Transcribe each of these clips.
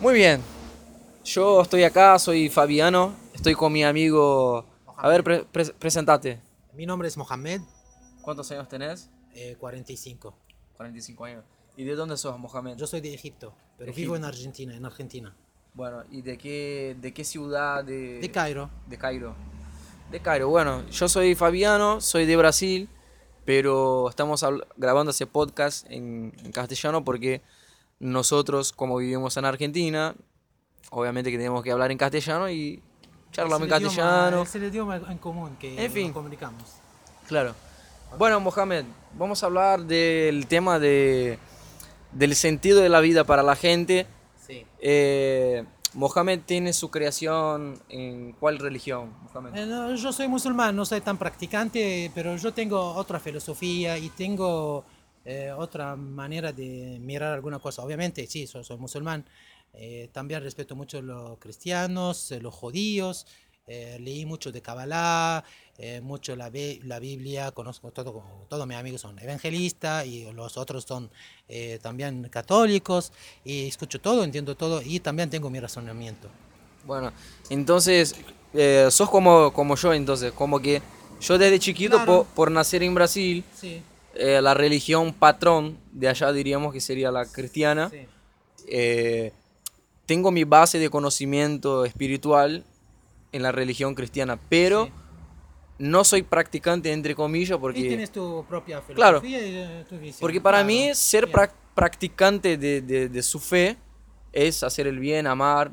Muy bien. Yo estoy acá, soy Fabiano. Estoy con mi amigo. A ver, pre- pre- presentate. Mi nombre es Mohamed, ¿Cuántos años tenés? eh, 45. 45 años. ¿Y de dónde sos, Mohamed? Yo soy de Egipto, pero Egipto. vivo en Argentina, en Argentina. Bueno, ¿y de qué, de qué ciudad? De, De Cairo. De Cairo. De Cairo. Bueno, yo soy Fabiano, soy de Brasil, pero estamos grabando ese podcast en, en castellano porque nosotros, como vivimos en Argentina, obviamente que tenemos que hablar en castellano y charlamos en castellano. Es el idioma en común que En fin. nos comunicamos. Claro. Bueno, Mohamed, vamos a hablar del tema de, del sentido de la vida para la gente. Sí. Eh, Mohamed tiene su creación en cuál religión, Mohamed? Eh, no, yo soy musulmán, no soy tan practicante, pero yo tengo otra filosofía y tengo eh, otra manera de mirar alguna cosa. Obviamente, sí, soy, soy musulmán. Eh, también respeto mucho los cristianos, eh, los judíos. eh, leí mucho de Kabbalah, eh, mucho la, la Biblia, conozco todo, todos mis amigos son evangelistas y los otros son eh, también católicos y escucho todo, entiendo todo y también tengo mi razonamiento. Bueno, entonces, sos como, como yo, entonces, como que yo desde chiquito, Claro. po- por nacer en Brasil, Sí, eh, la religión patrón de allá diríamos que sería la cristiana, sí. eh, tengo mi base de conocimiento espiritual en la religión cristiana, pero Sí. no soy practicante, entre comillas, Y porque... tienes tu propia Claro. filosofía y eh, tu visión. Porque para Claro. mí ser practicante de, de- de su fe es hacer el bien, amar,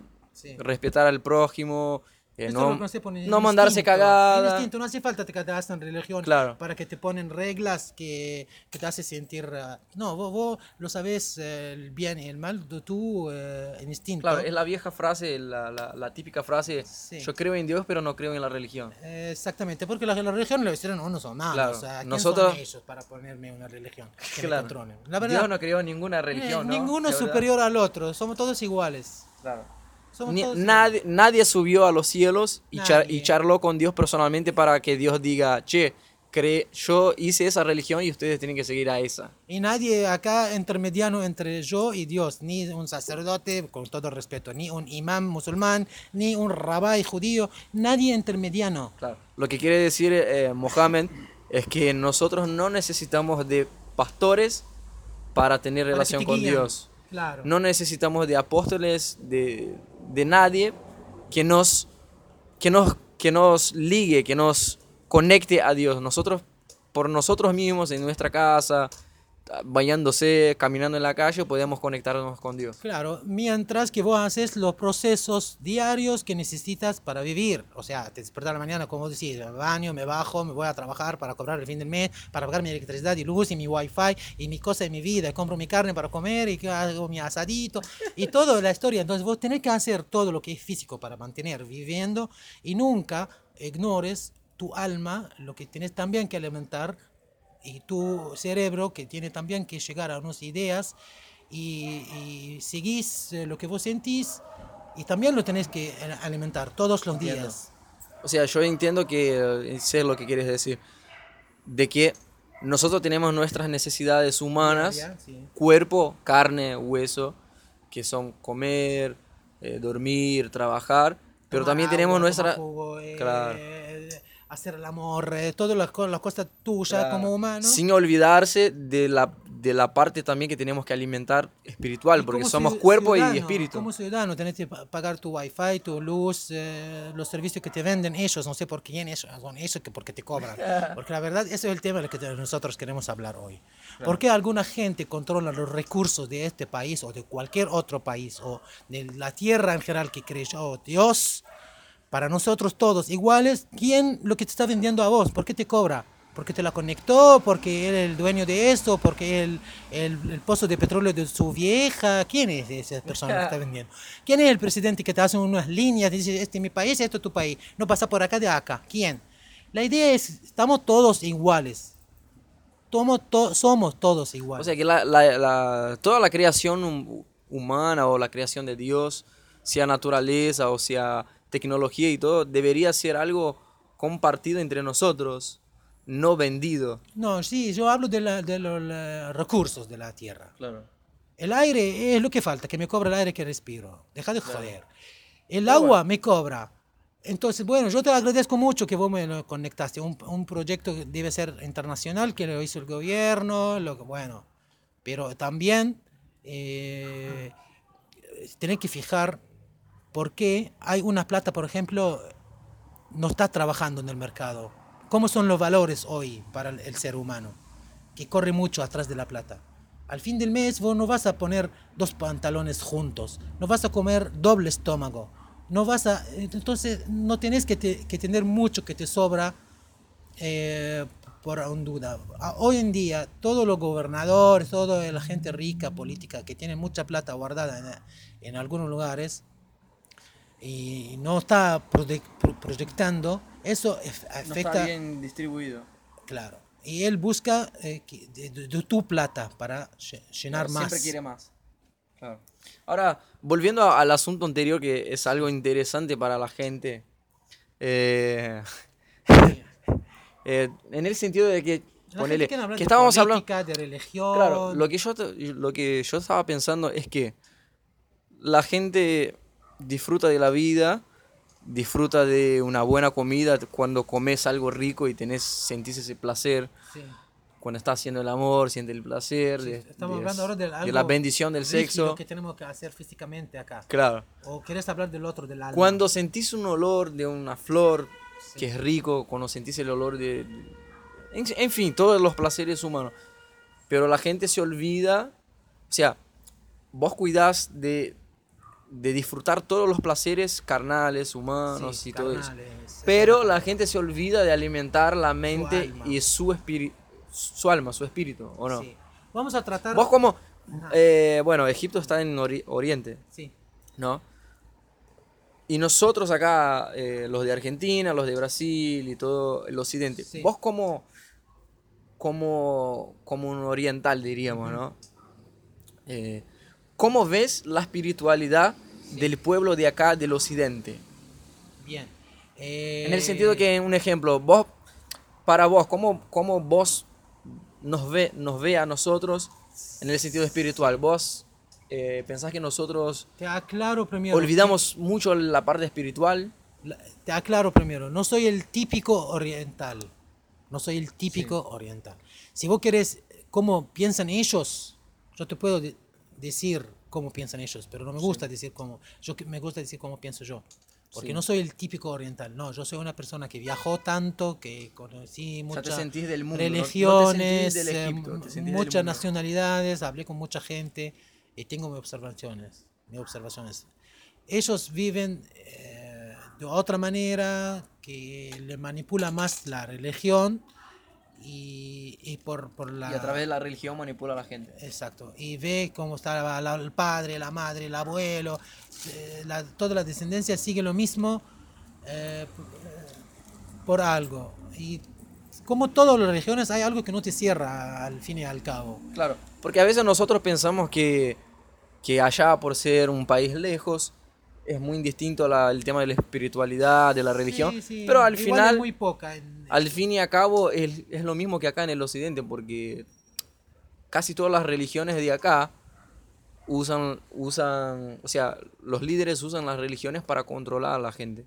respetar al prójimo, eh, no, conoce por el no mandarse instinto, el cagada. instinto, no hace falta que te hagan religión Claro. para que te ponen reglas que, que te hace sentir... ah, no, vos, vos lo sabes eh, el bien y el mal de tu eh, instinto. Claro, es la vieja frase, la, la- la típica frase, Sí. yo creo en Dios pero no creo en la religión. Eh, Exactamente, porque la, la religión lo hicieron uno son malos. Claro, O sea, ¿quién nosotros- son ellos para ponerme una religión? Que me Claro. controlen? La verdad, Dios no creó ninguna eh, religión, ¿no? ninguno superior al otro, somos todos iguales. Claro. Ni- nadie, nadie subió a los cielos y, char- y charló con Dios personalmente para que Dios diga, che, cre- yo hice esa religión y ustedes tienen que seguir a esa. Y nadie acá intermediano entre yo y Dios, ni un sacerdote, con todo respeto, ni un imán musulmán, ni un rabí judío, nadie intermediano. Claro. Lo que quiere decir eh, Mohammed es que nosotros no necesitamos de pastores para tener relación con. Dios. Claro. No necesitamos de apóstoles, de, de nadie que nos, que, nos, que nos ligue, que nos conecte a Dios. Nosotros, por nosotros mismos, en nuestra casa, bañándose, caminando en la calle, podemos conectarnos con Dios. Claro, mientras que vos haces los procesos diarios que necesitas para vivir. O sea, te despertas a la mañana, como decís, me baño, me bajo, me voy a trabajar para cobrar el fin del mes, para pagar mi electricidad y luz y mi wifi y mi cosa de mi vida. compro mi carne para comer y que hago mi asadito y toda la historia. Entonces vos tenés que hacer todo lo que es físico para mantener viviendo y nunca ignores tu alma, lo que tienes también que alimentar y tu cerebro que tiene también que llegar a unas ideas y, y seguís eh, lo que vos sentís y también lo tenés que eh, alimentar todos los Entiendo. días. O sea, yo entiendo que eh, sé lo que quieres decir. De que nosotros tenemos nuestras necesidades humanas, sí. cuerpo, carne, hueso, que son comer, eh, dormir, trabajar, pero Tomar también agua, tenemos nuestra... jugo, eh, Claro. Hacer el amor, eh, todas las, co- las cosas tuyas Claro. como humano. Sin olvidarse de la, de la parte también que tenemos que alimentar espiritual, porque somos cuerpo y espíritu. Como ciudadano tenés que pa- pagar tu wifi, tu luz, eh, los servicios que te venden ellos, no sé por quién ellos, son ellos que porque te cobran. Porque la verdad, ese es el tema del que nosotros queremos hablar hoy. ¿Por qué alguna gente controla los recursos de este país o de cualquier otro país o de la tierra en general que creyó Dios? Para nosotros todos iguales, ¿quién lo que te está vendiendo a vos? ¿Por qué te cobra? ¿Porque te la conectó? ¿Porque él es el dueño de esto? ¿Porque el, el, el pozo de petróleo de su vieja? ¿Quién es esa persona que está vendiendo? ¿Quién es el presidente que te hace unas líneas? Dice, este es mi país, esto es tu país. No pasa por acá de acá. ¿Quién? La idea es, estamos todos iguales. Tomo- to- somos todos O iguales. sea que la, la- la- toda la creación hum- humana o la creación de Dios, sea naturaleza o sea tecnología y todo, debería ser algo compartido entre nosotros, no vendido. no, sí, yo hablo de, la- de los la- recursos de la tierra. Claro. El aire es lo que falta, que me cobra el aire que respiro. Deja de joder. El agua me cobra. Entonces, bueno, yo te agradezco mucho que vos me lo conectaste. Un, un proyecto que debe ser internacional, que lo hizo el gobierno, lo que, bueno. Pero también eh, tenés que fijar por qué hay una plata, por ejemplo, no está trabajando en el mercado. ¿Cómo son los valores hoy para el, ser humano? Que corre mucho atrás de la plata. Al fin del mes vos no vas a poner dos pantalones juntos, no vas a comer doble estómago, no vas a... Entonces no tienes que, te- que tener mucho que te sobra eh, por duda. A- Hoy en día todos los gobernadores, toda la gente rica, política, que tiene mucha plata guardada en algunos lugares y no está proye- pro- proyectando, eso ef- No afecta... está bien distribuido. Claro. Y él busca eh, de, de- de tu plata para lle- llenar Claro, más. Siempre quiere más. Claro. Ahora, volviendo a- al asunto anterior, que es algo interesante para la gente. eh, eh, en el sentido de que, ponele, que de estábamos hablando. política, de religión. Claro, lo que, yo, lo que yo estaba pensando es que la gente disfruta de la vida, disfruta de una buena comida cuando comes algo rico y tenés, sentís ese placer. Sí. Cuando estás haciendo el amor, sientes el placer, de, Estamos de- hablando ahora de, de algo la bendición del sexo. que tenemos que hacer físicamente acá. Claro. O quieres hablar del otro, del alma. Cuando sentís un olor de una flor que es rico, cuando sentís el olor de... En, en fin, todos los placeres humanos. Pero la gente se olvida, o sea, vos cuidás de, de disfrutar todos los placeres carnales, humanos Sí, y todo eso. Pero la gente se olvida de alimentar la mente y su espíritu, su alma, su espíritu, ¿o no? Sí. Vamos a tratar. Vos como, eh, bueno, Egipto está en Ori- Oriente, Sí. ¿no? Y nosotros acá, eh, los de Argentina, los de Brasil y todo el occidente, Sí. vos como, como, como un oriental diríamos, ¿no? Eh, ¿Cómo ves la espiritualidad del pueblo de acá, del occidente? Bien. En el Eh, sentido que, un ejemplo, vos, para vos, ¿cómo, cómo vos nos ve, nos ve a nosotros en el sentido espiritual? ¿Vos eh, pensás que nosotros Te aclaro primero. olvidamos mucho la parte espiritual? La- Te aclaro primero, no soy el típico oriental. No soy el típico oriental. Si vos querés cómo piensan ellos, yo te puedo decir cómo piensan ellos, pero no me gusta decir cómo. Yo me gusta decir cómo pienso yo. Porque Sí. no soy el típico oriental, no, yo soy una persona que viajó tanto, que conocí O sea, muchas te sentís del mundo. no- no te religiones, eh, Egipto, te sentís del muchas nacionalidades, hablé con mucha gente y tengo mis observaciones. Mis observaciones. Ellos viven eh, de otra manera, que le manipula más la religión y, y por, por la... Y a través de la religión manipula a la gente. Exacto. Y ve cómo está la- el padre, la madre, el abuelo, eh, la- toda la descendencia sigue lo mismo eh, por algo. Y como todas las religiones hay algo que no te cierra al fin y al cabo. Claro, porque a veces nosotros pensamos que, que allá por ser un país lejos es muy indistinto la- el tema de la espiritualidad, de la religión, Sí, sí, pero al igual final, es muy poca. en- al fin y a cabo, es, es lo mismo que acá en el occidente, porque casi todas las religiones de acá usan, usan, o sea, los líderes usan las religiones para controlar a la gente,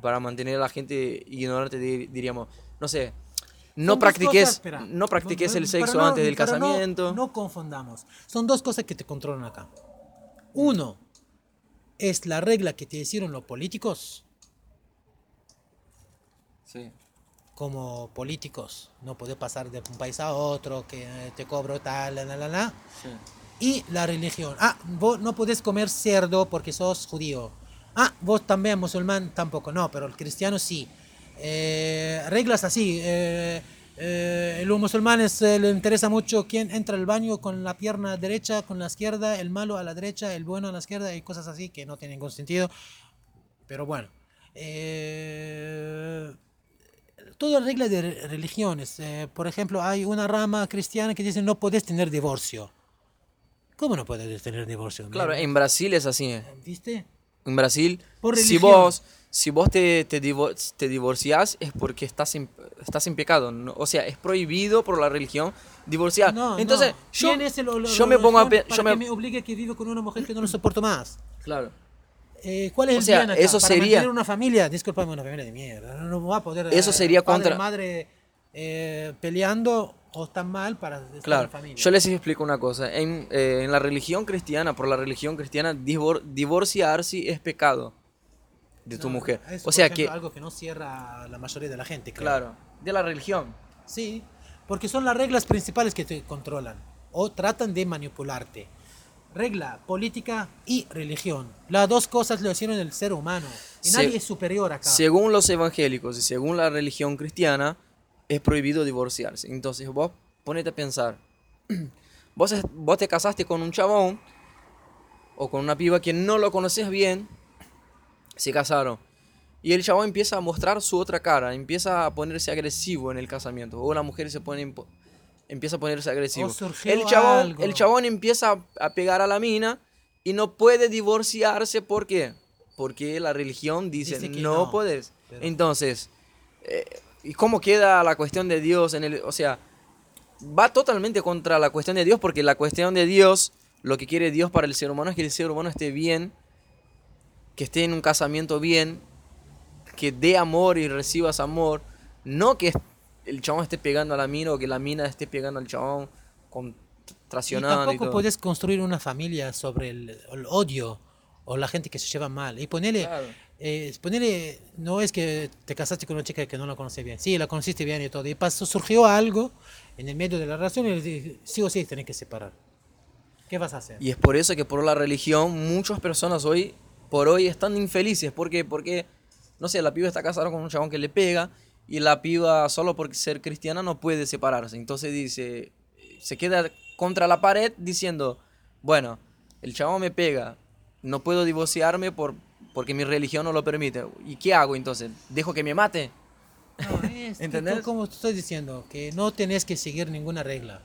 para mantener a la gente ignorante, di- diríamos, no sé, no practiques, cosas, espera. no practiques el sexo no- antes del no- casamiento. No, confundamos. Son dos cosas que te controlan acá. Uno es la regla que te hicieron los políticos Sí. como políticos. No puedes pasar de un país a otro, que eh, te cobro tal, la, la, la, la. Sí. Y la religión. Ah, vos no podés comer cerdo porque sos judío. Ah, vos también musulmán tampoco. No, pero el cristiano sí. Eh, reglas así. Eh, eh, los musulmanes eh, le interesa mucho quién entra al baño con la pierna derecha, con la izquierda, el malo a la derecha, el bueno a la izquierda y cosas así que no tienen ningún sentido. Pero bueno. Eh, todas reglas de re- religiones. eh, por ejemplo, hay una rama cristiana que dice no podés tener divorcio. ¿Cómo no puedes tener divorcio? Claro, en Brasil es así. ¿Viste? En Brasil, Por si vos, si vos te, te, divo- te divorciás es porque estás en, estás en pecado. ¿no? O sea, es prohibido por la religión divorciar. No, Entonces, no. yo, ¿Quién es el- lo- yo me pongo a... para Yo me, que me obligue que vivo con una mujer que no lo soporto más. Claro. Eh, ¿Cuál es O el sea, bien acá? eso Para sería- una familia, discúlpame, una familia de mierda. No, no va a poder. Eso eh, sería padre, contra- madre eh, peleando o están mal para estar Claro, en familia. yo les explico una cosa. En, eh, en la religión cristiana, por la religión cristiana, divor- divorciarse es pecado de tu No, mujer. es, O sea ejemplo, que, algo que no cierra a la mayoría de la gente. creo. claro, de la religión. Sí, porque son las reglas principales que te controlan o tratan de manipularte. Regla, política y religión. Las dos cosas lo hicieron el ser humano. Y Se- nadie es superior acá. Según los evangélicos y según la religión cristiana, es prohibido divorciarse. Entonces vos ponete a pensar. Vos, vos te casaste con un chabón o con una piba que no lo conoces bien, se casaron. Y el chabón empieza a mostrar su otra cara, empieza a ponerse agresivo en el casamiento. O la mujer se pone, empieza a ponerse agresivo. surgió El chabón, algo. el chabón empieza a- pegar a la mina y no puede divorciarse. ¿Por qué? Porque la religión dice, no, no, puedes. pero- Entonces, eh, ¿y cómo queda la cuestión de Dios en el... O sea, va totalmente contra la cuestión de Dios porque la cuestión de Dios, lo que quiere Dios para el ser humano es que el ser humano esté bien, que esté en un casamiento bien, que dé amor y recibas amor, no que el chabón esté pegando a la mina o que la mina esté pegando al chabón con traicionando y, tampoco todo. puedes construir una familia sobre el, el odio o la gente que se lleva mal. Y ponele, Claro. eh, ponele, no es que te casaste con una chica que no la conoces bien. Sí, la conociste bien y todo. Y pasó, surgió algo en el medio de la relación y le dije, sí o sí tenés que separar. ¿Qué vas a hacer? Y es por eso que por la religión muchas personas hoy, por hoy, están infelices. ¿Por qué? Porque, no sé, la piba está casada con un chabón que le pega y la piba solo por ser cristiana no puede separarse. Entonces dice, se queda contra la pared diciendo, bueno, el chabón me pega, no puedo divorciarme por, porque mi religión no lo permite. ¿Y qué hago entonces? ¿Dejo que me mate? No, es que ¿Entendés? co- como estoy diciendo, que no tenés que seguir ninguna regla.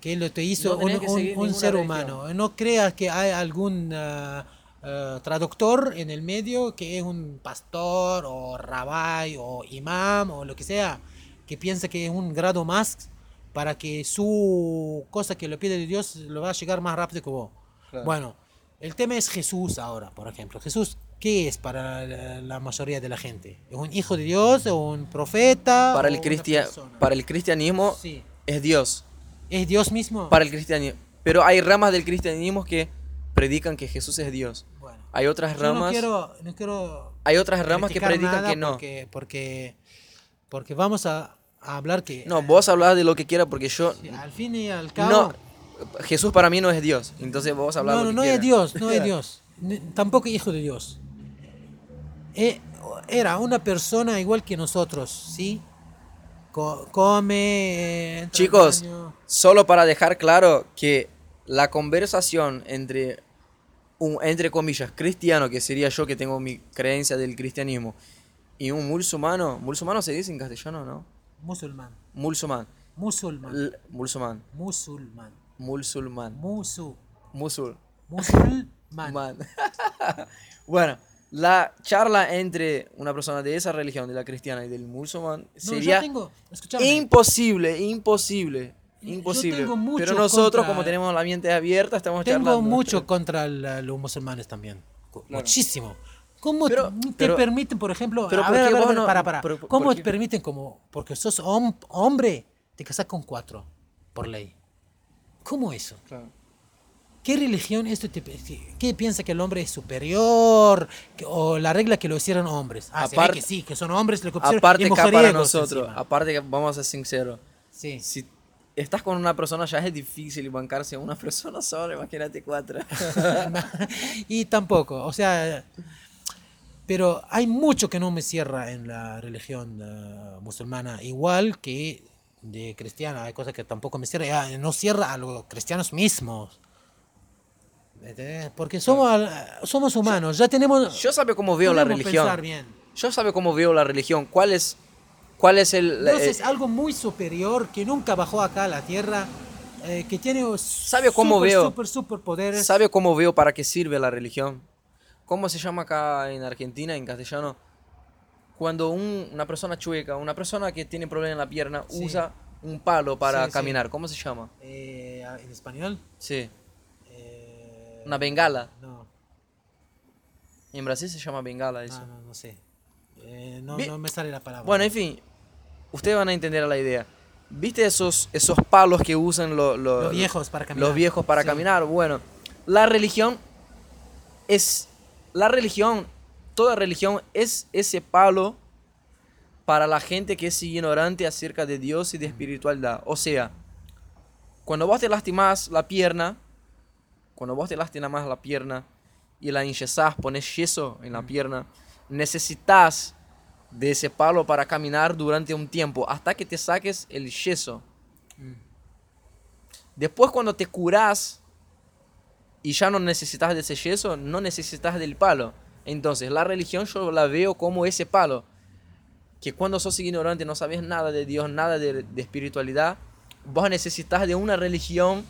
Que lo te hizo No un, que ser religión. humano. No creas que hay algún ah, ah, traductor en el medio que es un pastor o rabay o imam o lo que sea, que piensa que es un grado más para que su cosa que le pide de Dios lo va a llegar más rápido que vos. Claro. Bueno, el tema es Jesús ahora, por ejemplo. Jesús, ¿qué es para la, la mayoría de la gente? ¿Es un hijo de Dios o un profeta? Para el, una cristia- persona? para el cristianismo Sí. es Dios. ¿Es Dios mismo? Para el cristianismo. Pero hay ramas del cristianismo que predican que Jesús es Dios. Hay otras yo no ramas... quiero, no quiero Hay otras ramas que predican que no. Porque, porque, porque vamos a, a hablar que No, vos hablás de lo que quieras porque yo... sí, al fin y al cabo... No, Jesús para mí no es Dios. Entonces vos hablás no, lo no, que no es. Dios, no es Dios. Tampoco hijo de Dios. Eh, Era una persona igual que nosotros, ¿sí? Co- come... Chicos, solo para dejar claro que la conversación entre un, entre comillas, cristiano, que sería yo que tengo mi creencia del cristianismo, y un musulmano, musulmano se dice en castellano, ¿no? Musulmán. Musulmán. Musulmán. L- musulmán. Musulmán. Musulmán. Musu. Musul. Musulmán. Bueno, la charla entre una persona de esa religión, de la cristiana y del musulmán, No, sería tengo, imposible, imposible, imposible. tengo Pero nosotros, contra- como tenemos la mente abierta, estamos tengo charlando. mucho contra la- los musulmanes también. Claro. Muchísimo. ¿Cómo Pero- te pero- permiten, por ejemplo, pero a ¿por ver, a ver, a vos ver, no- para, para. pero- ¿Cómo te permiten como, porque sos hom- hombre, te casas con cuatro, por ley? ¿Cómo eso? Claro. ¿Qué religión esto te, qué- piensa que el hombre es superior? Que- o la regla que lo hicieron hombres. Ah, se ve Aparte- que sí, que son hombres, le pusieron- Aparte y que para nosotros, encima. aparte que vamos a ser sinceros, Sí. si estás con una persona ya es difícil bancarse a una persona sola, imagínate cuatro. y tampoco, o sea, pero hay mucho que no me cierra en la religión eh, musulmana, igual que de cristiana, hay cosas que tampoco me cierra, ya, no cierra a los cristianos mismos. ¿Entendés? Porque somos, somos humanos, ya tenemos... Yo sabe cómo veo la religión. pensar bien. Yo sabe cómo veo la religión. ¿Cuál es, cuál es el... Dios eh, es algo muy superior que nunca bajó acá a la tierra, eh, que tiene ¿Sabe cómo super, veo? super, super poderes. ¿Sabe cómo veo para qué sirve la religión? ¿cómo se llama acá en Argentina, en castellano? Cuando un- una persona chueca, una persona que tiene problema en la pierna, Sí. usa un palo para Sí, sí. caminar. ¿Cómo se llama? Eh, ¿En español? Sí, Eh, una bengala. No, En Brasil se llama bengala eso. no, no, no sé. Eh, no, Bien. no me sale la palabra. Bueno, en fin, ustedes van a entender la idea. ¿Viste esos, esos palos que usan lo- lo- Los viejos para caminar. Los viejos para Sí. caminar. Bueno, la religión es. La religión, toda religión es ese palo para la gente que es ignorante acerca de Dios y de espiritualidad. O sea, cuando vos te lastimás la pierna, cuando vos te lastimás la pierna y la enyesás, pones yeso en la pierna, necesitas de ese palo para caminar durante un tiempo, hasta que te saques el yeso. Después cuando te curás y ya no necesitas de ese yeso, no necesitas del palo. Entonces la religión yo la veo como ese palo. Que cuando sos ignorante, no sabes nada de Dios, nada de, de espiritualidad, vos necesitas de una religión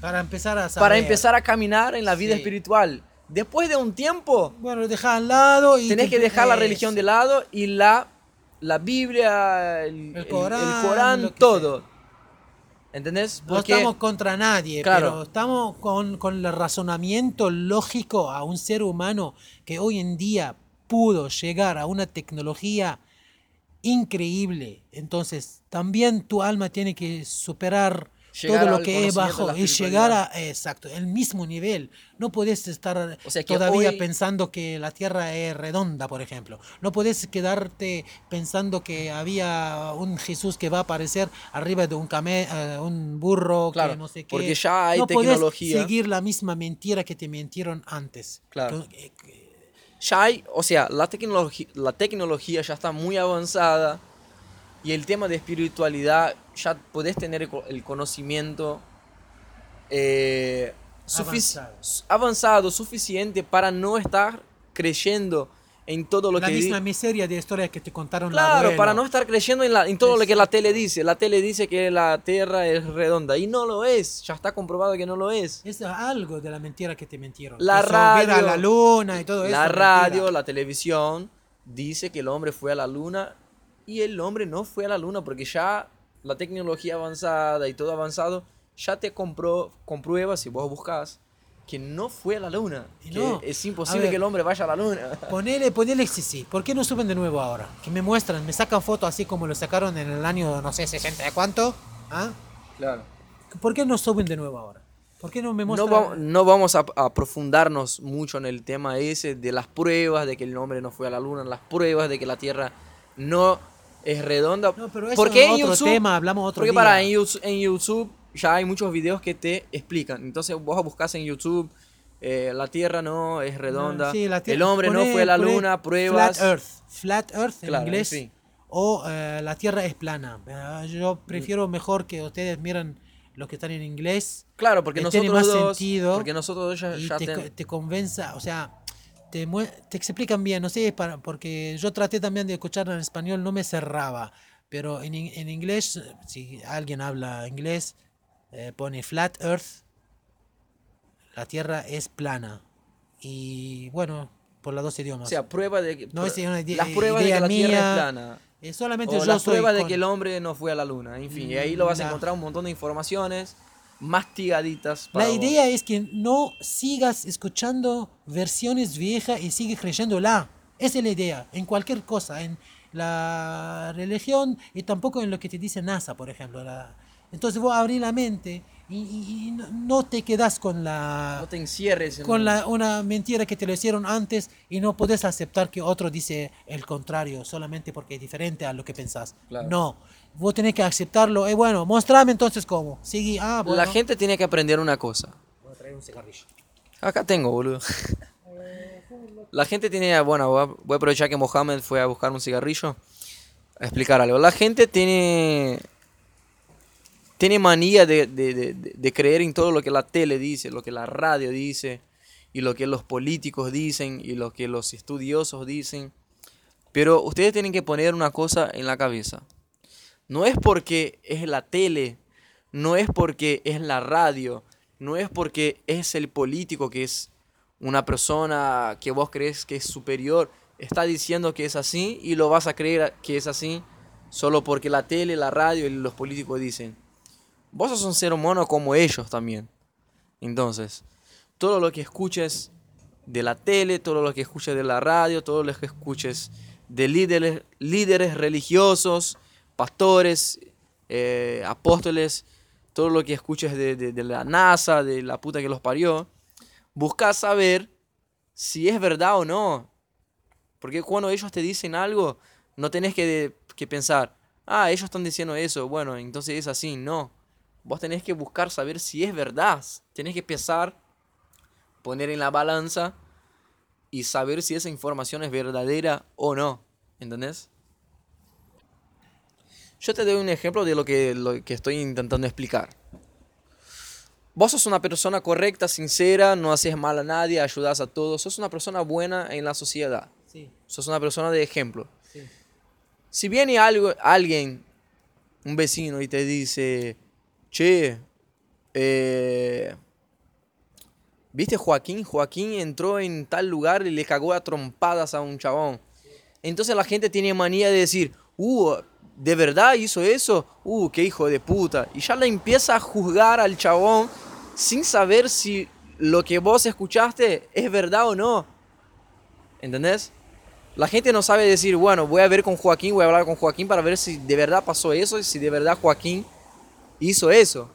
Para empezar a saber. para empezar a caminar en la vida Sí. espiritual. Después de un tiempo, Bueno, lo dejas al lado y... tenés te- que dejar la religión de lado y la, la Biblia, el, El el- Corán, el Corán, lo que todo. ¿Entendés? No Porque- estamos contra nadie, Claro. pero estamos con, con el razonamiento lógico a un ser humano que hoy en día pudo llegar a una tecnología increíble. Entonces, también tu alma tiene que superar Llegar todo lo que es bajo y llegar a, exacto, el mismo nivel. No puedes estar O sea todavía hoy- pensando que la Tierra es redonda, por ejemplo. No puedes quedarte pensando que había un Jesús que va a aparecer arriba de un came eh, un burro, Claro, que no sé qué. porque ya hay no puedes tecnología. seguir la misma mentira que te mintieron antes. Claro. Que- que- ya hay, o sea, la, tecnología la tecnología ya está muy avanzada y el tema de espiritualidad ya podés tener el co- el conocimiento eh, sufici- Avanzado. avanzado, suficiente para no estar creyendo en todo lo la que di- misma miseria de historias que te contaron la Claro, para no estar creyendo en, la- en todo lo que la tele dice. La tele dice que la Tierra es redonda y no lo es. Ya está comprobado que no lo es. Es algo de la mentira que te mintieron. La Que radio- la luna y todo eso. La es radio, mentira. la televisión dice que el hombre fue a la luna y el hombre no fue a la luna porque ya la tecnología avanzada y todo avanzado ya te compró, comprueba si vos buscas que no fue a la luna. Y Que no. es imposible ver. que el hombre vaya a la luna. Ponele, ponele sí, sí. ¿Por qué no suben de nuevo ahora? Que me muestran, me sacan fotos así como lo sacaron en el año, no sé, 60 de cuánto. ¿Ah? Claro. ¿Por qué no suben de nuevo ahora? ¿Por qué no me No, muestran? va- no vamos a, a profundarnos mucho en el tema ese de las pruebas de que el hombre no fue a la luna, las pruebas de que la Tierra no es redonda. No, pero eso porque es en otro YouTube- tema, hablamos otro Porque día. para en YouTube, en YouTube ya hay muchos videos que te explican. Entonces vos buscas en YouTube eh, la Tierra no es redonda, Sí, la el hombre no fue la luna, pruebas. Flat Earth. Flat Earth en Claro, en inglés. fin. O eh, la Tierra es plana. Eh, yo prefiero mejor que ustedes miren lo que están en inglés. Claro, porque que nosotros tiene más dos, sentido porque nosotros ya, y ya te, ten- te convenza, o sea, te, te explican bien, no sé, para, porque yo traté también de escuchar en español, no me cerraba, pero en, en inglés, si alguien habla inglés, eh, pone flat earth, la tierra es plana. Y bueno, por los dos idiomas. o sea, prueba de que No es una ide- las pruebas de que idea la Tierra mía, es plana. Eh, solamente O yo las pruebas de con- que el hombre no fue a la luna. En fin, y ahí lo vas a La- encontrar un montón de informaciones mastigaditas. para La vos. idea es que no sigas escuchando versiones viejas y sigues creyéndola. Esa es la idea, en cualquier cosa, en la religión y tampoco en lo que te dice NASA, por ejemplo. la- Entonces vos abrís la mente y, y- no- no te quedas con la No te encierres. en con la, una mentira que te lo hicieron antes y no podés aceptar que otro dice el contrario solamente porque es diferente a lo que pensás. Claro. No, vos tenés que aceptarlo. Eh, bueno, mostrame entonces cómo. Sigue, ah, bueno. La gente tiene que aprender una cosa. Voy a traer un cigarrillo. Acá tengo, boludo. La gente tiene, bueno, voy a aprovechar que Mohamed fue a buscar un cigarrillo a explicar algo. La gente tiene tiene manía de, de- de- creer en todo lo que la tele dice, lo que la radio dice, y lo que los políticos dicen, y lo que los estudiosos dicen. Pero ustedes tienen que poner una cosa en la cabeza. No es porque es la tele, no es porque es la radio, no es porque es el político que es una persona que vos crees que es superior está diciendo que es así y lo vas a creer que es así solo porque la tele, la radio y los políticos dicen. Vos sos un ser humano como ellos también. Entonces, todo lo que escuches de la tele, todo lo que escuches de la radio, todo lo que escuches de líderes, líderes religiosos, pastores, eh, apóstoles, todo lo que escuches de, de, la NASA, de la puta que los parió, busca saber si es verdad o no. Porque cuando ellos te dicen algo, no tenés que, que pensar, ah, ellos están diciendo eso, bueno, entonces es así. No. Vos tenés que buscar saber si es verdad. Tenés que pensar, poner en la balanza y saber si esa información es verdadera o no. ¿Entendés? Yo te doy un ejemplo de lo que, lo que estoy intentando explicar. Vos sos una persona correcta, sincera, no haces mal a nadie, ayudas a todos, sos una persona buena en la sociedad. Sí. Sos una persona de ejemplo. Sí. Si viene algo, alguien, un vecino, y te dice, che, eh, ¿viste Joaquín? Joaquín entró en tal lugar y le cagó a trompadas a un chabón. Entonces la gente tiene manía de decir, uh, ¿de verdad hizo eso? Uh, qué hijo de puta. Y ya le empieza a juzgar al chabón sin saber si lo que vos escuchaste es verdad o no. ¿Entendés? La gente no sabe decir, bueno, voy a ver con Joaquín, voy a hablar con Joaquín para ver si de verdad pasó eso y si de verdad Joaquín hizo eso.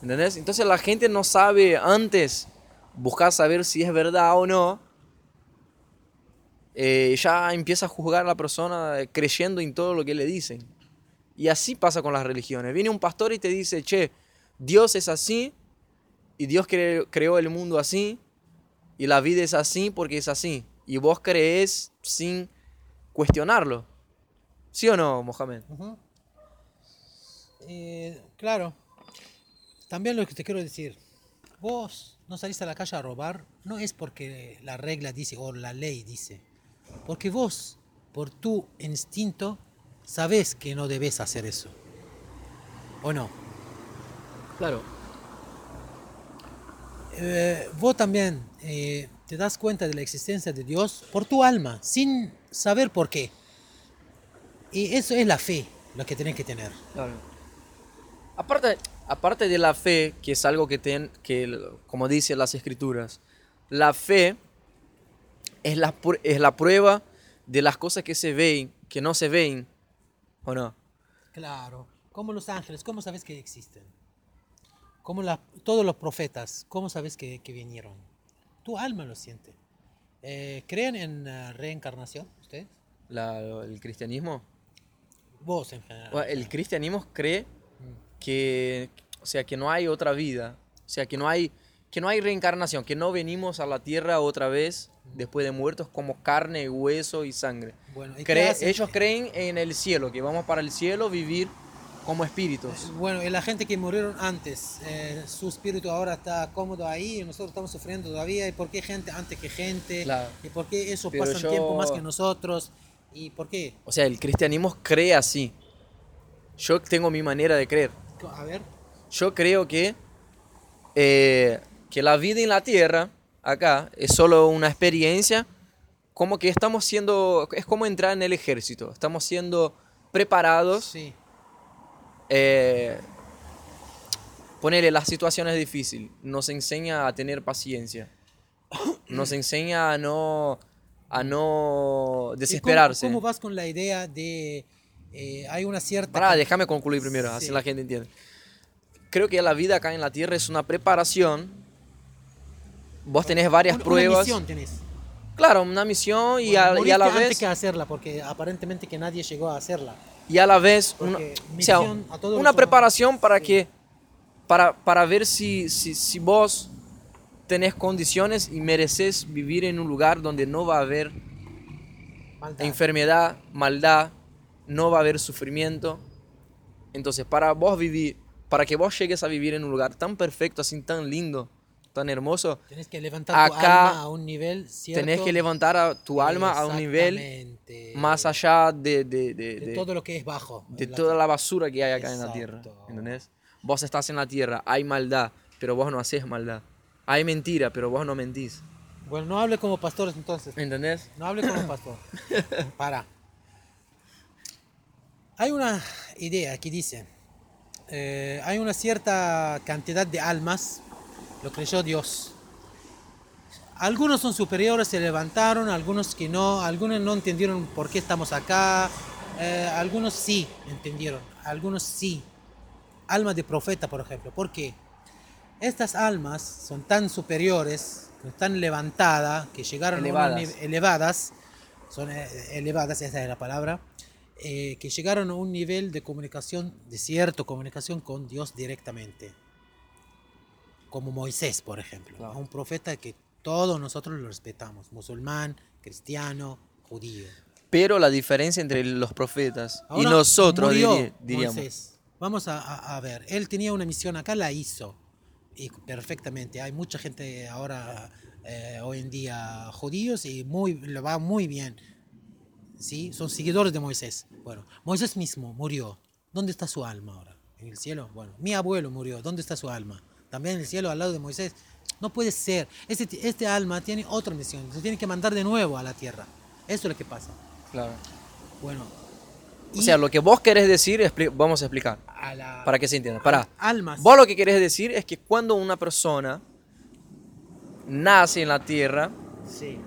¿Entendés? Entonces la gente no sabe antes buscar saber si es verdad o no eh, ya empieza a juzgar a la persona creyendo en todo lo que le dicen. Y así pasa con las religiones. Viene un pastor y te dice, che, Dios es así y Dios creó el mundo así y la vida es así porque es así. Y vos crees sin cuestionarlo. ¿Sí o no, Mohamed? Eh, claro. También lo que te quiero decir, vos no saliste a la calle a robar, no es porque la regla dice o la ley dice porque vos, por tu instinto, sabes que no debes hacer eso. ¿O no? Claro. Eh, vos también eh, te das cuenta de la existencia de Dios por tu alma, sin saber por qué. Y eso es la fe, lo que tenés que tener. Claro. Aparte, aparte de la fe, que es algo que, ten, que como dicen las escrituras, la fe es la, es la prueba de las cosas que se ven, que no se ven, ¿o no? Claro, como los ángeles, ¿cómo sabes que existen? Como la, todos los profetas, ¿cómo sabes que, que vinieron? Tu alma lo siente. Eh, ¿Creen en uh, reencarnación ustedes? La, ¿El cristianismo? Vos en general. el cristianismo cree. Que, o sea, que no hay otra vida, o sea, que no hay que no hay reencarnación, que no venimos a la tierra otra vez después de muertos como carne, hueso y sangre. Bueno, ellos creen en el cielo, que vamos para el cielo vivir como espíritus. Bueno, y la gente que murieron antes, eh, su espíritu ahora está cómodo ahí y nosotros estamos sufriendo todavía. ¿Y por qué gente antes que gente? ¿Y por qué eso pasa yo... tiempo más que nosotros? ¿Y por qué? O sea, el cristianismo cree así. Yo tengo mi manera de creer. A ver. Yo creo que eh, que la vida en la tierra, acá, es solo una experiencia, como que estamos siendo, es como entrar en el ejército, estamos siendo preparados. Sí. Eh, ponerle las situaciones difíciles, nos enseña a tener paciencia, nos enseña a no, a no desesperarse. Cómo, vas con la idea de, eh, hay una cierta... Pará, déjame concluir primero, así la gente entiende. Creo que la vida acá en la Tierra es una preparación vos tenés varias pruebas. Una misión tenés. Claro, una misión y, a, y a, la vez... antes que hacerla, porque aparentemente que nadie llegó a hacerla. Y a la vez una, o sea, una preparación para que... Para, para ver si, si, si vos tenés condiciones y mereces vivir en un lugar donde no va a haber enfermedad, maldad, no va a haber sufrimiento. Entonces, para vos vivir, para que vos llegues a vivir en un lugar tan perfecto, así tan lindo, tan hermoso. Tienes que levantar tu alma a un nivel cierto. Tenés que levantar a tu alma a un nivel más allá de, de, de, todo lo que es bajo. De toda la basura que hay acá en la tierra. ¿Entendés? Vos estás en la tierra, hay maldad, pero vos no haces maldad. Hay mentira, pero vos no mentís. Bueno, no hable como pastor entonces. ¿Entendés? No hable como pastor. Para. Hay una idea que dice, eh, hay una cierta cantidad de almas, lo creyó Dios. Algunos son superiores, se levantaron, algunos que no, algunos no entendieron por qué estamos acá, eh, algunos sí entendieron, algunos sí. Almas de profeta, por ejemplo. ¿Por qué? Estas almas son tan superiores, tan levantadas, que llegaron Elevadas. elevadas, son eh, elevadas, esa es la palabra, eh, que llegaron a un nivel de comunicación, de cierta comunicación con Dios directamente. Como Moisés, por ejemplo, Claro. un profeta que todos nosotros lo respetamos, musulmán, cristiano, judío. Pero la diferencia entre los profetas y nosotros, murió diríamos. Moisés. Vamos a, a- ver, él tenía una misión acá, la hizo. Y perfectamente. Hay mucha gente ahora, eh, hoy en día, judíos, y muy, le va muy bien. ¿Sí? Son seguidores de Moisés. Bueno, Moisés mismo murió. ¿Dónde está su alma ahora? ¿En el cielo? Bueno, mi abuelo murió. ¿Dónde está su alma? También en el cielo, al lado de Moisés. No puede ser. Este, este alma tiene otra misión. Se tiene que mandar de nuevo a la tierra. Eso es lo que pasa. Claro. Bueno. O sea, lo que vos querés decir, vamos a explicar. a la- Para que se entienda. Para. almas. Vos lo que querés decir es que cuando una persona nace en la tierra Sí.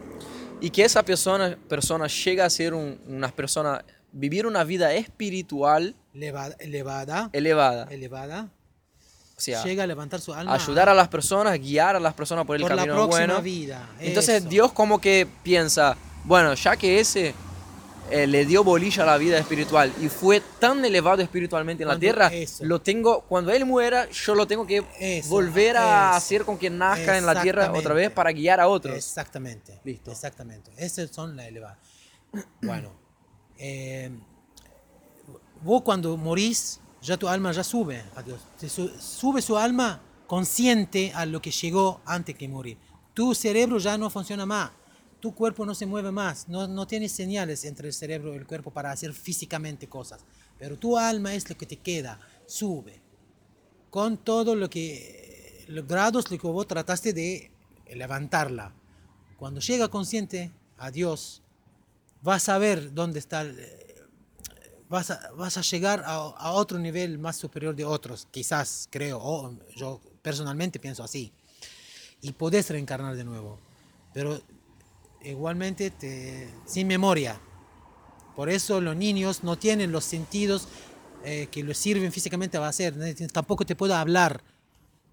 Y que esa persona, persona llega a ser un- una persona, vivir una vida espiritual Elevada, elevada, elevada. elevada, O sea, llega a levantar su alma. ayudar a las personas, guiar a las personas por el por la camino próxima bueno. vida. Entonces eso. Dios como que piensa, bueno, ya que ese eh, le dio bolilla a la vida espiritual y fue tan elevado espiritualmente en la tierra, eso. lo tengo, cuando él muera, yo lo tengo que Eso, volver a eso. hacer con que nazca en la tierra otra vez para guiar a otros. Exactamente. Listo. Exactamente. Esas son las elevadas. bueno, eh, vos cuando morís, ya tu alma ya sube a Dios. Sube su alma consciente a lo que llegó antes que morir. Tu cerebro ya no funciona más. Tu cuerpo no se mueve más. No, no tiene señales entre el cerebro y el cuerpo para hacer físicamente cosas. Pero tu alma es lo que te queda. Sube. Con todo lo que. Los grados lo que vos trataste de levantarla. Cuando llega consciente a Dios, vas a ver dónde está. el- Vas a, vas a llegar a, a otro nivel más superior de otros, quizás, creo, o yo personalmente pienso así. Y podés reencarnar de nuevo. Pero igualmente te, sin memoria. Por eso los niños no tienen los sentidos eh, que les sirven físicamente a hacer. Tampoco te puedo hablar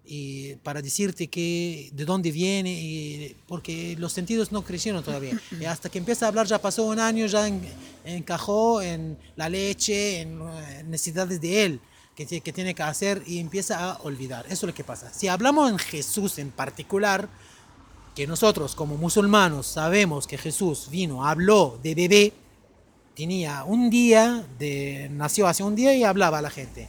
y para decirte que de dónde viene, y- porque los sentidos no crecieron todavía. Y hasta que empieza a hablar ya pasó un año, ya en- encajó en la leche, en eh, necesidades de él que, que tiene que hacer y empieza a olvidar. Eso es lo que pasa. Si hablamos en Jesús en particular, que nosotros como musulmanos sabemos que Jesús vino, habló de bebé, tenía un día, de, nació hace un día y hablaba a la gente.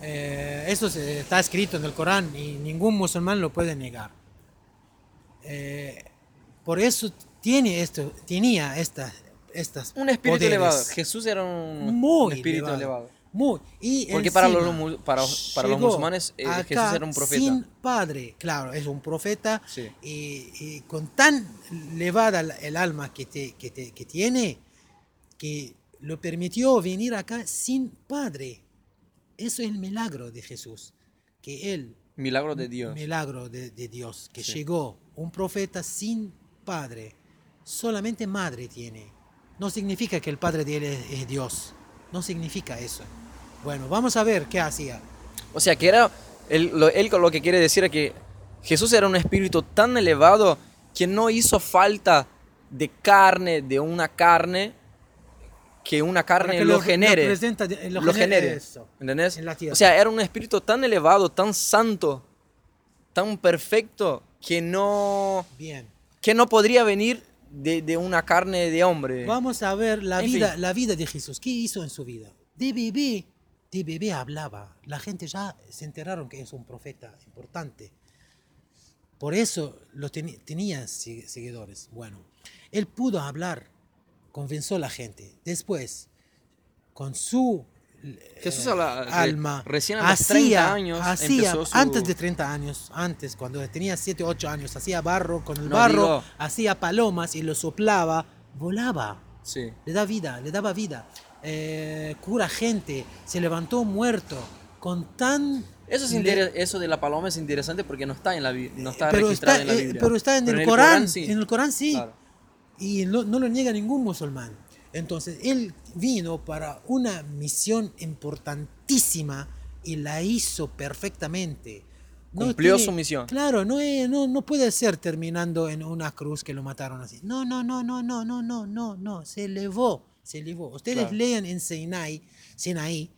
Eh, eso está escrito en el Corán y ningún musulmán lo puede negar. Eh, por eso tiene esto, tenía estas, estas Un espíritu elevado. Jesús era un, muy un espíritu elevado. elevado. Muy. Y Porque para los para- para los musulmanes, eh, Jesús era un profeta. Sin padre, claro, es un profeta. Sí. Y, y con tan elevada el- el alma que, te- que, te- que tiene, que lo permitió venir acá sin padre. Eso es el milagro de Jesús. Que él Milagro de Dios. milagro de, de Dios, que Sí. llegó un profeta sin padre, solamente madre tiene. No significa que el padre de él es, es Dios, no significa eso. Bueno, vamos a ver qué hacía. O sea, que era. Él lo, él lo que quiere decir es que Jesús era un espíritu tan elevado que no hizo falta de carne, de una carne, que una carne que lo, lo- genere. lo de- lo genere eso, ¿Entendés? en la. O sea, era un espíritu tan elevado, tan santo, tan perfecto, que no, Bien. que no podría venir de, de una carne de hombre. Vamos a ver la En vida, fin. la vida de Jesús. ¿Qué hizo en su vida? De bebé, de bebé hablaba. La gente ya se enteraron que es un profeta importante. Por eso lo teni- tenía se- seguidores. Bueno, él pudo hablar, convenció a la gente. Después, con su Jesús eh, la- alma. recién a los 30 años hacía, su- antes de 30 años, antes, cuando tenía 7, 8 años, hacía barro, con el No, barro digo- hacía palomas y lo soplaba, volaba, Sí. le da vida, le daba vida. Eh, cura gente, se levantó muerto, con tan... Eso, es le- eso de la paloma es interesante porque no está en la no está pero registrado está, en la eh, Biblia. pero está en Pero el Corán, sí. en el Corán sí. Claro. Y no, no lo niega ningún musulmán. Entonces, él vino para una misión importantísima y la hizo perfectamente. No Cumplió su misión. Claro, no, no, no puede ser terminando en una cruz que lo mataron así. No, no, no, no, no, no, no, no, no. Se elevó, se elevó. Ustedes Claro. lean en Sinai, Sinaí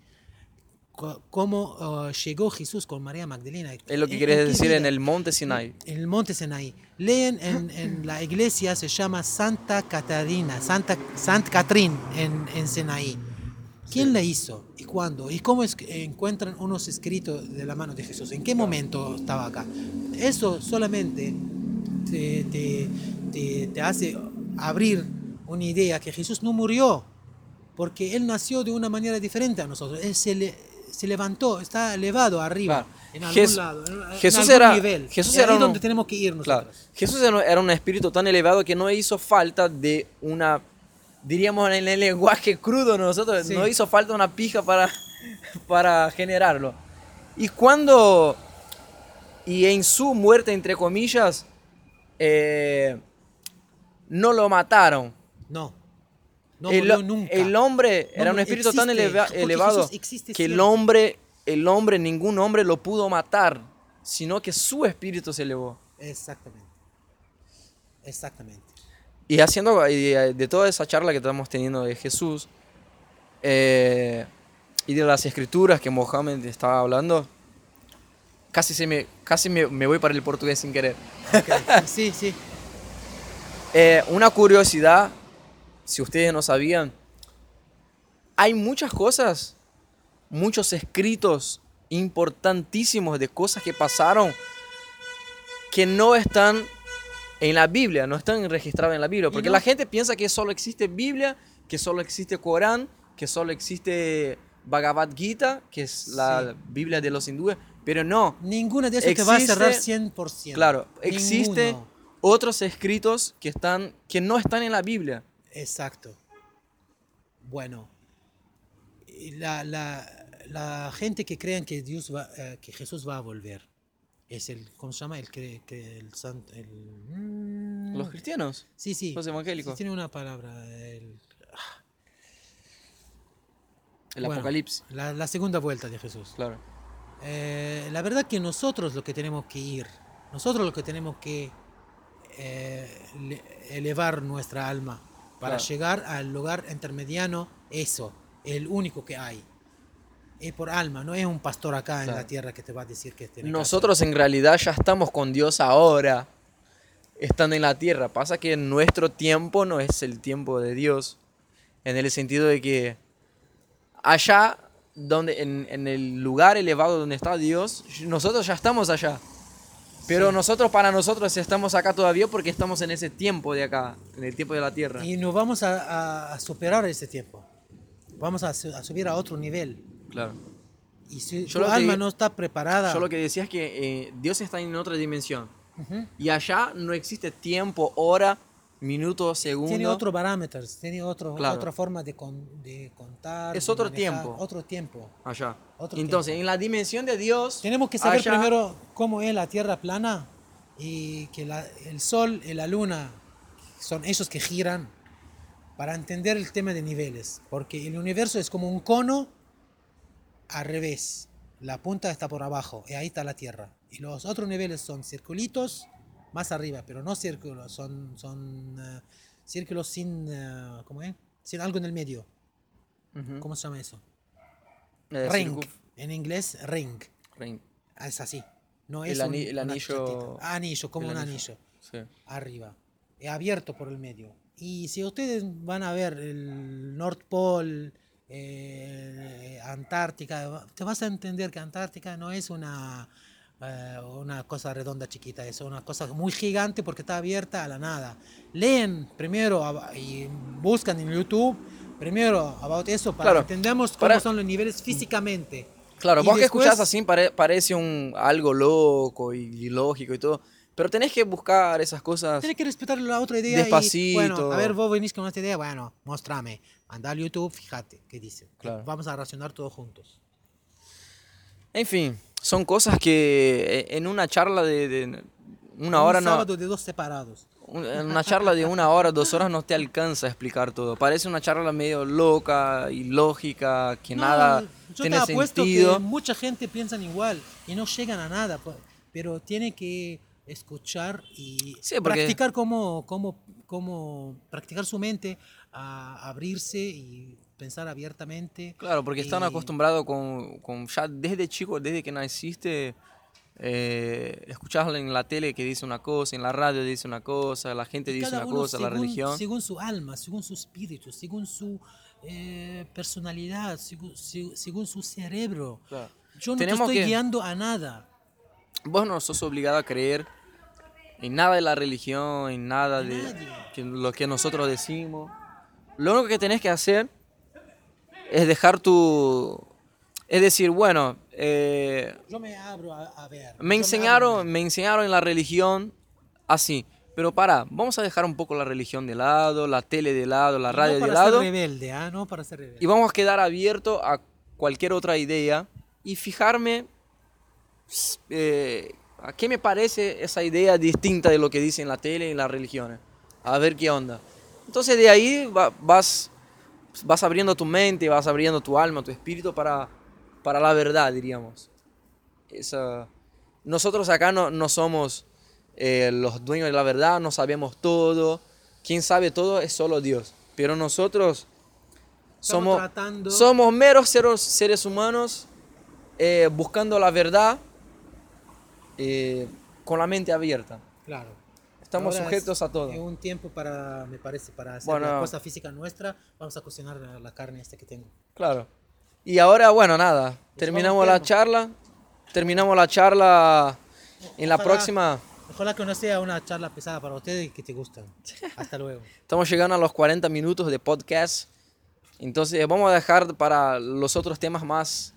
cómo uh, llegó Jesús con María Magdalena. Es lo que ¿En- quieres en decir en día? el monte Sinai. en el monte Sinaí. Leen en, en la iglesia, se llama Santa Catarina, Santa Sant Catrín en, en Sinaí. ¿Quién la hizo y cuándo? ¿Y cómo es que encuentran unos escritos de la mano de Jesús? ¿En qué momento estaba acá? Eso solamente te, te- te- te hace abrir una idea que Jesús no murió, porque Él nació de una manera diferente a nosotros. Él se, le- se levantó, está elevado arriba, Claro. en algún Jes- lado, en- en Jesús algún era- nivel. Jesús era uno- donde tenemos que ir nosotros. Claro. Jesús era era un espíritu tan elevado que no hizo falta de una, diríamos en el lenguaje crudo nosotros, Sí. no hizo falta una pija para, para generarlo. Y cuando, y en su muerte, entre comillas, eh, no lo mataron. No. No el, nunca. el hombre No era un espíritu tan eleva- elevado existe que el hombre, el hombre, ningún hombre lo pudo matar, sino que su espíritu se elevó. Exactamente. Exactamente. Y haciendo de, de toda esa charla que estamos teniendo de Jesús eh, y de las escrituras que Mohammed estaba hablando, casi, se me, casi me, me voy para el portugués sin querer. Sí, sí. Eh, una curiosidad, si ustedes no sabían, hay muchas cosas, muchos escritos importantísimos de cosas que pasaron que no están en la Biblia, no están registrados en la Biblia, porque no- la gente piensa que solo existe Biblia, que solo existe Corán, que solo existe Bhagavad Gita, que es la Biblia de los hindúes, pero no, Ninguna de esas te va a Existe- cerrar 100%. Claro, existe Ninguno. otros escritos que están que no están en la Biblia. Exacto. Bueno, la, la, la gente que creen que Dios va, eh, que Jesús va a volver es el, ¿cómo se llama? El que, que el santo, el, mm, Los cristianos, sí, sí, los evangélicos, sí, tiene una palabra, el, el bueno, Apocalipsis, la, la segunda vuelta de Jesús. claro. Eh, la verdad que nosotros lo que tenemos que ir, nosotros lo que tenemos que eh, le- elevar nuestra alma para Claro. llegar al lugar intermediano, eso, el único que hay. Es por alma, no es un pastor acá en la tierra que te va a decir que Nosotros en realidad ya estamos con Dios ahora, estando en la tierra. Pasa que nuestro tiempo no es el tiempo de Dios, en el sentido de que allá, donde, en, en el lugar elevado donde está Dios, nosotros ya estamos allá. Pero Sí. nosotros, para nosotros, estamos acá todavía porque estamos en ese tiempo de acá, en el tiempo de la tierra. Y no vamos a, a- superar ese tiempo. Vamos a, a subir a otro nivel. Claro. Y si Yo tu lo que alma digo- no está preparada, Yo lo que decía es que eh, Dios está en otra dimensión. Ujú. Y allá no existe tiempo, hora, minuto, segundo. tiene otro parámetros, tiene otro, Claro. otra forma de, con- de contar. Es de otro manejar, tiempo. Otro tiempo. Allá. Otro Entonces, tiempo. en la dimensión de Dios. Tenemos que saber allá- primero cómo es la Tierra plana y que la- el Sol y la Luna son esos que giran para entender el tema de niveles. Porque el universo es como un cono al revés. La punta está por abajo y ahí está la Tierra. Y los otros niveles son circulitos más arriba, pero no círculos, son, son eh, círculos sin, eh, ¿cómo es? Sin algo en el medio. ¿Cómo se llama eso? Eh, ring. En inglés, ring. ring. Ah, Es así. No El es ani- un- el una anillo-. Ah, anillo, como el un anillo. anillo. Sí. Arriba. Abierto por el medio. Y si ustedes van a ver el North Pole, eh, Antártica, te vas a entender que Antártica no es una, eh, una cosa redonda chiquita, es una cosa muy gigante porque está abierta a la nada. Leen primero y buscan en YouTube primero about eso para Claro, que entendamos cómo para- son los niveles físicamente. Claro, Y vos que después- escuchás así pare- parece un, algo loco y ilógico y todo, pero tenés que buscar esas cosas. Tienes que respetar la otra idea. Y, Despacito. bueno, a ver, vos venís con esta idea, bueno, mostrame. Anda al YouTube, fíjate qué dice. Claro. Vamos a racionar todos juntos. En fin, son cosas que eh, en una charla de, de una Un hora no... sábado de dos separados. un- En una charla de una hora, dos horas no te alcanza a explicar todo. Parece una charla medio loca, ilógica, que No, nada yo tiene te apuesto sentido. que mucha gente piensan igual y no llegan a nada, pues, pero tiene que escuchar y Sí, practicar cómo, cómo, cómo practicar su mente a abrirse y pensar abiertamente. Claro, porque están y- acostumbrados con, con ya desde chico, desde que naciste, eh, en la tele que dice una cosa, en la radio dice una cosa, la gente dice una cosa, la según- religión. Según su alma, según su espíritu, según su eh, personalidad, según, se- según su cerebro. Claro. Yo no Tenemos te estoy que- guiando a nada. Vos no sos obligado a creer en nada de la religión, en nada de nadie. que- lo que nosotros decimos. Lo único que tenés que hacer es dejar tu... Es decir, bueno, eh, Yo me abro a, a ver. me enseñaron, abro. me enseñaron en la religión así. Pero para, vamos a dejar un poco la religión de lado, la tele de lado, la radio no de para lado. ser rebelde, ¿ah? No para ser rebelde. Y vamos a quedar abierto a cualquier otra idea y fijarme eh, a qué me parece esa idea distinta de lo que dice en la tele y las religiones. A ver qué onda. Entonces de ahí va- vas, vas abriendo tu mente, vas abriendo tu alma, tu espíritu para, para la verdad, diríamos. Esa- Nosotros acá no, no somos eh, los dueños de la verdad, no sabemos todo. Quien sabe todo es solo Dios. Pero nosotros somos, tratando- somos meros seres, seres humanos eh, buscando la verdad eh, con la mente abierta. Claro. Estamos Ahora sujetos es- a todo. Un tiempo para, me parece, para hacer Bueno. la cosa física nuestra. Vamos a cocinar la, carne esta que tengo. Claro. Y ahora, bueno, nada. Terminamos la charla. Terminamos la charla en la Ojalá- próxima. Ojalá que no sea una charla pesada para ustedes y que te gustan. Hasta luego. Estamos llegando a los 40 minutos de podcast. Entonces vamos a dejar para los otros temas más,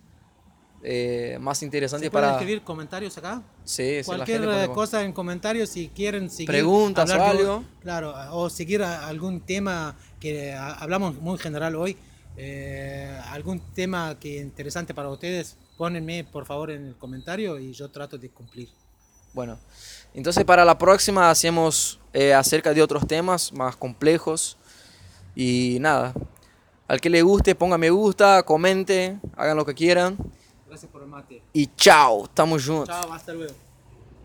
eh, más interesantes ¿Se pueden para... escribir comentarios acá? Sí, la Cualquier puede- eh, cosa en comentarios si quieren seguir Preguntas o de- algo. claro, o seguir algún tema que hablamos muy general hoy, eh, algún tema que interesante para ustedes, pónenme por favor en el comentario y yo trato de cumplir. Bueno, entonces para la próxima hacemos eh, acerca de otros temas más complejos. Y nada, al que le guste ponga me gusta, comente, hagan lo que quieran. Gracias por el mate. Y chao, estamos juntos. Chao, hasta luego.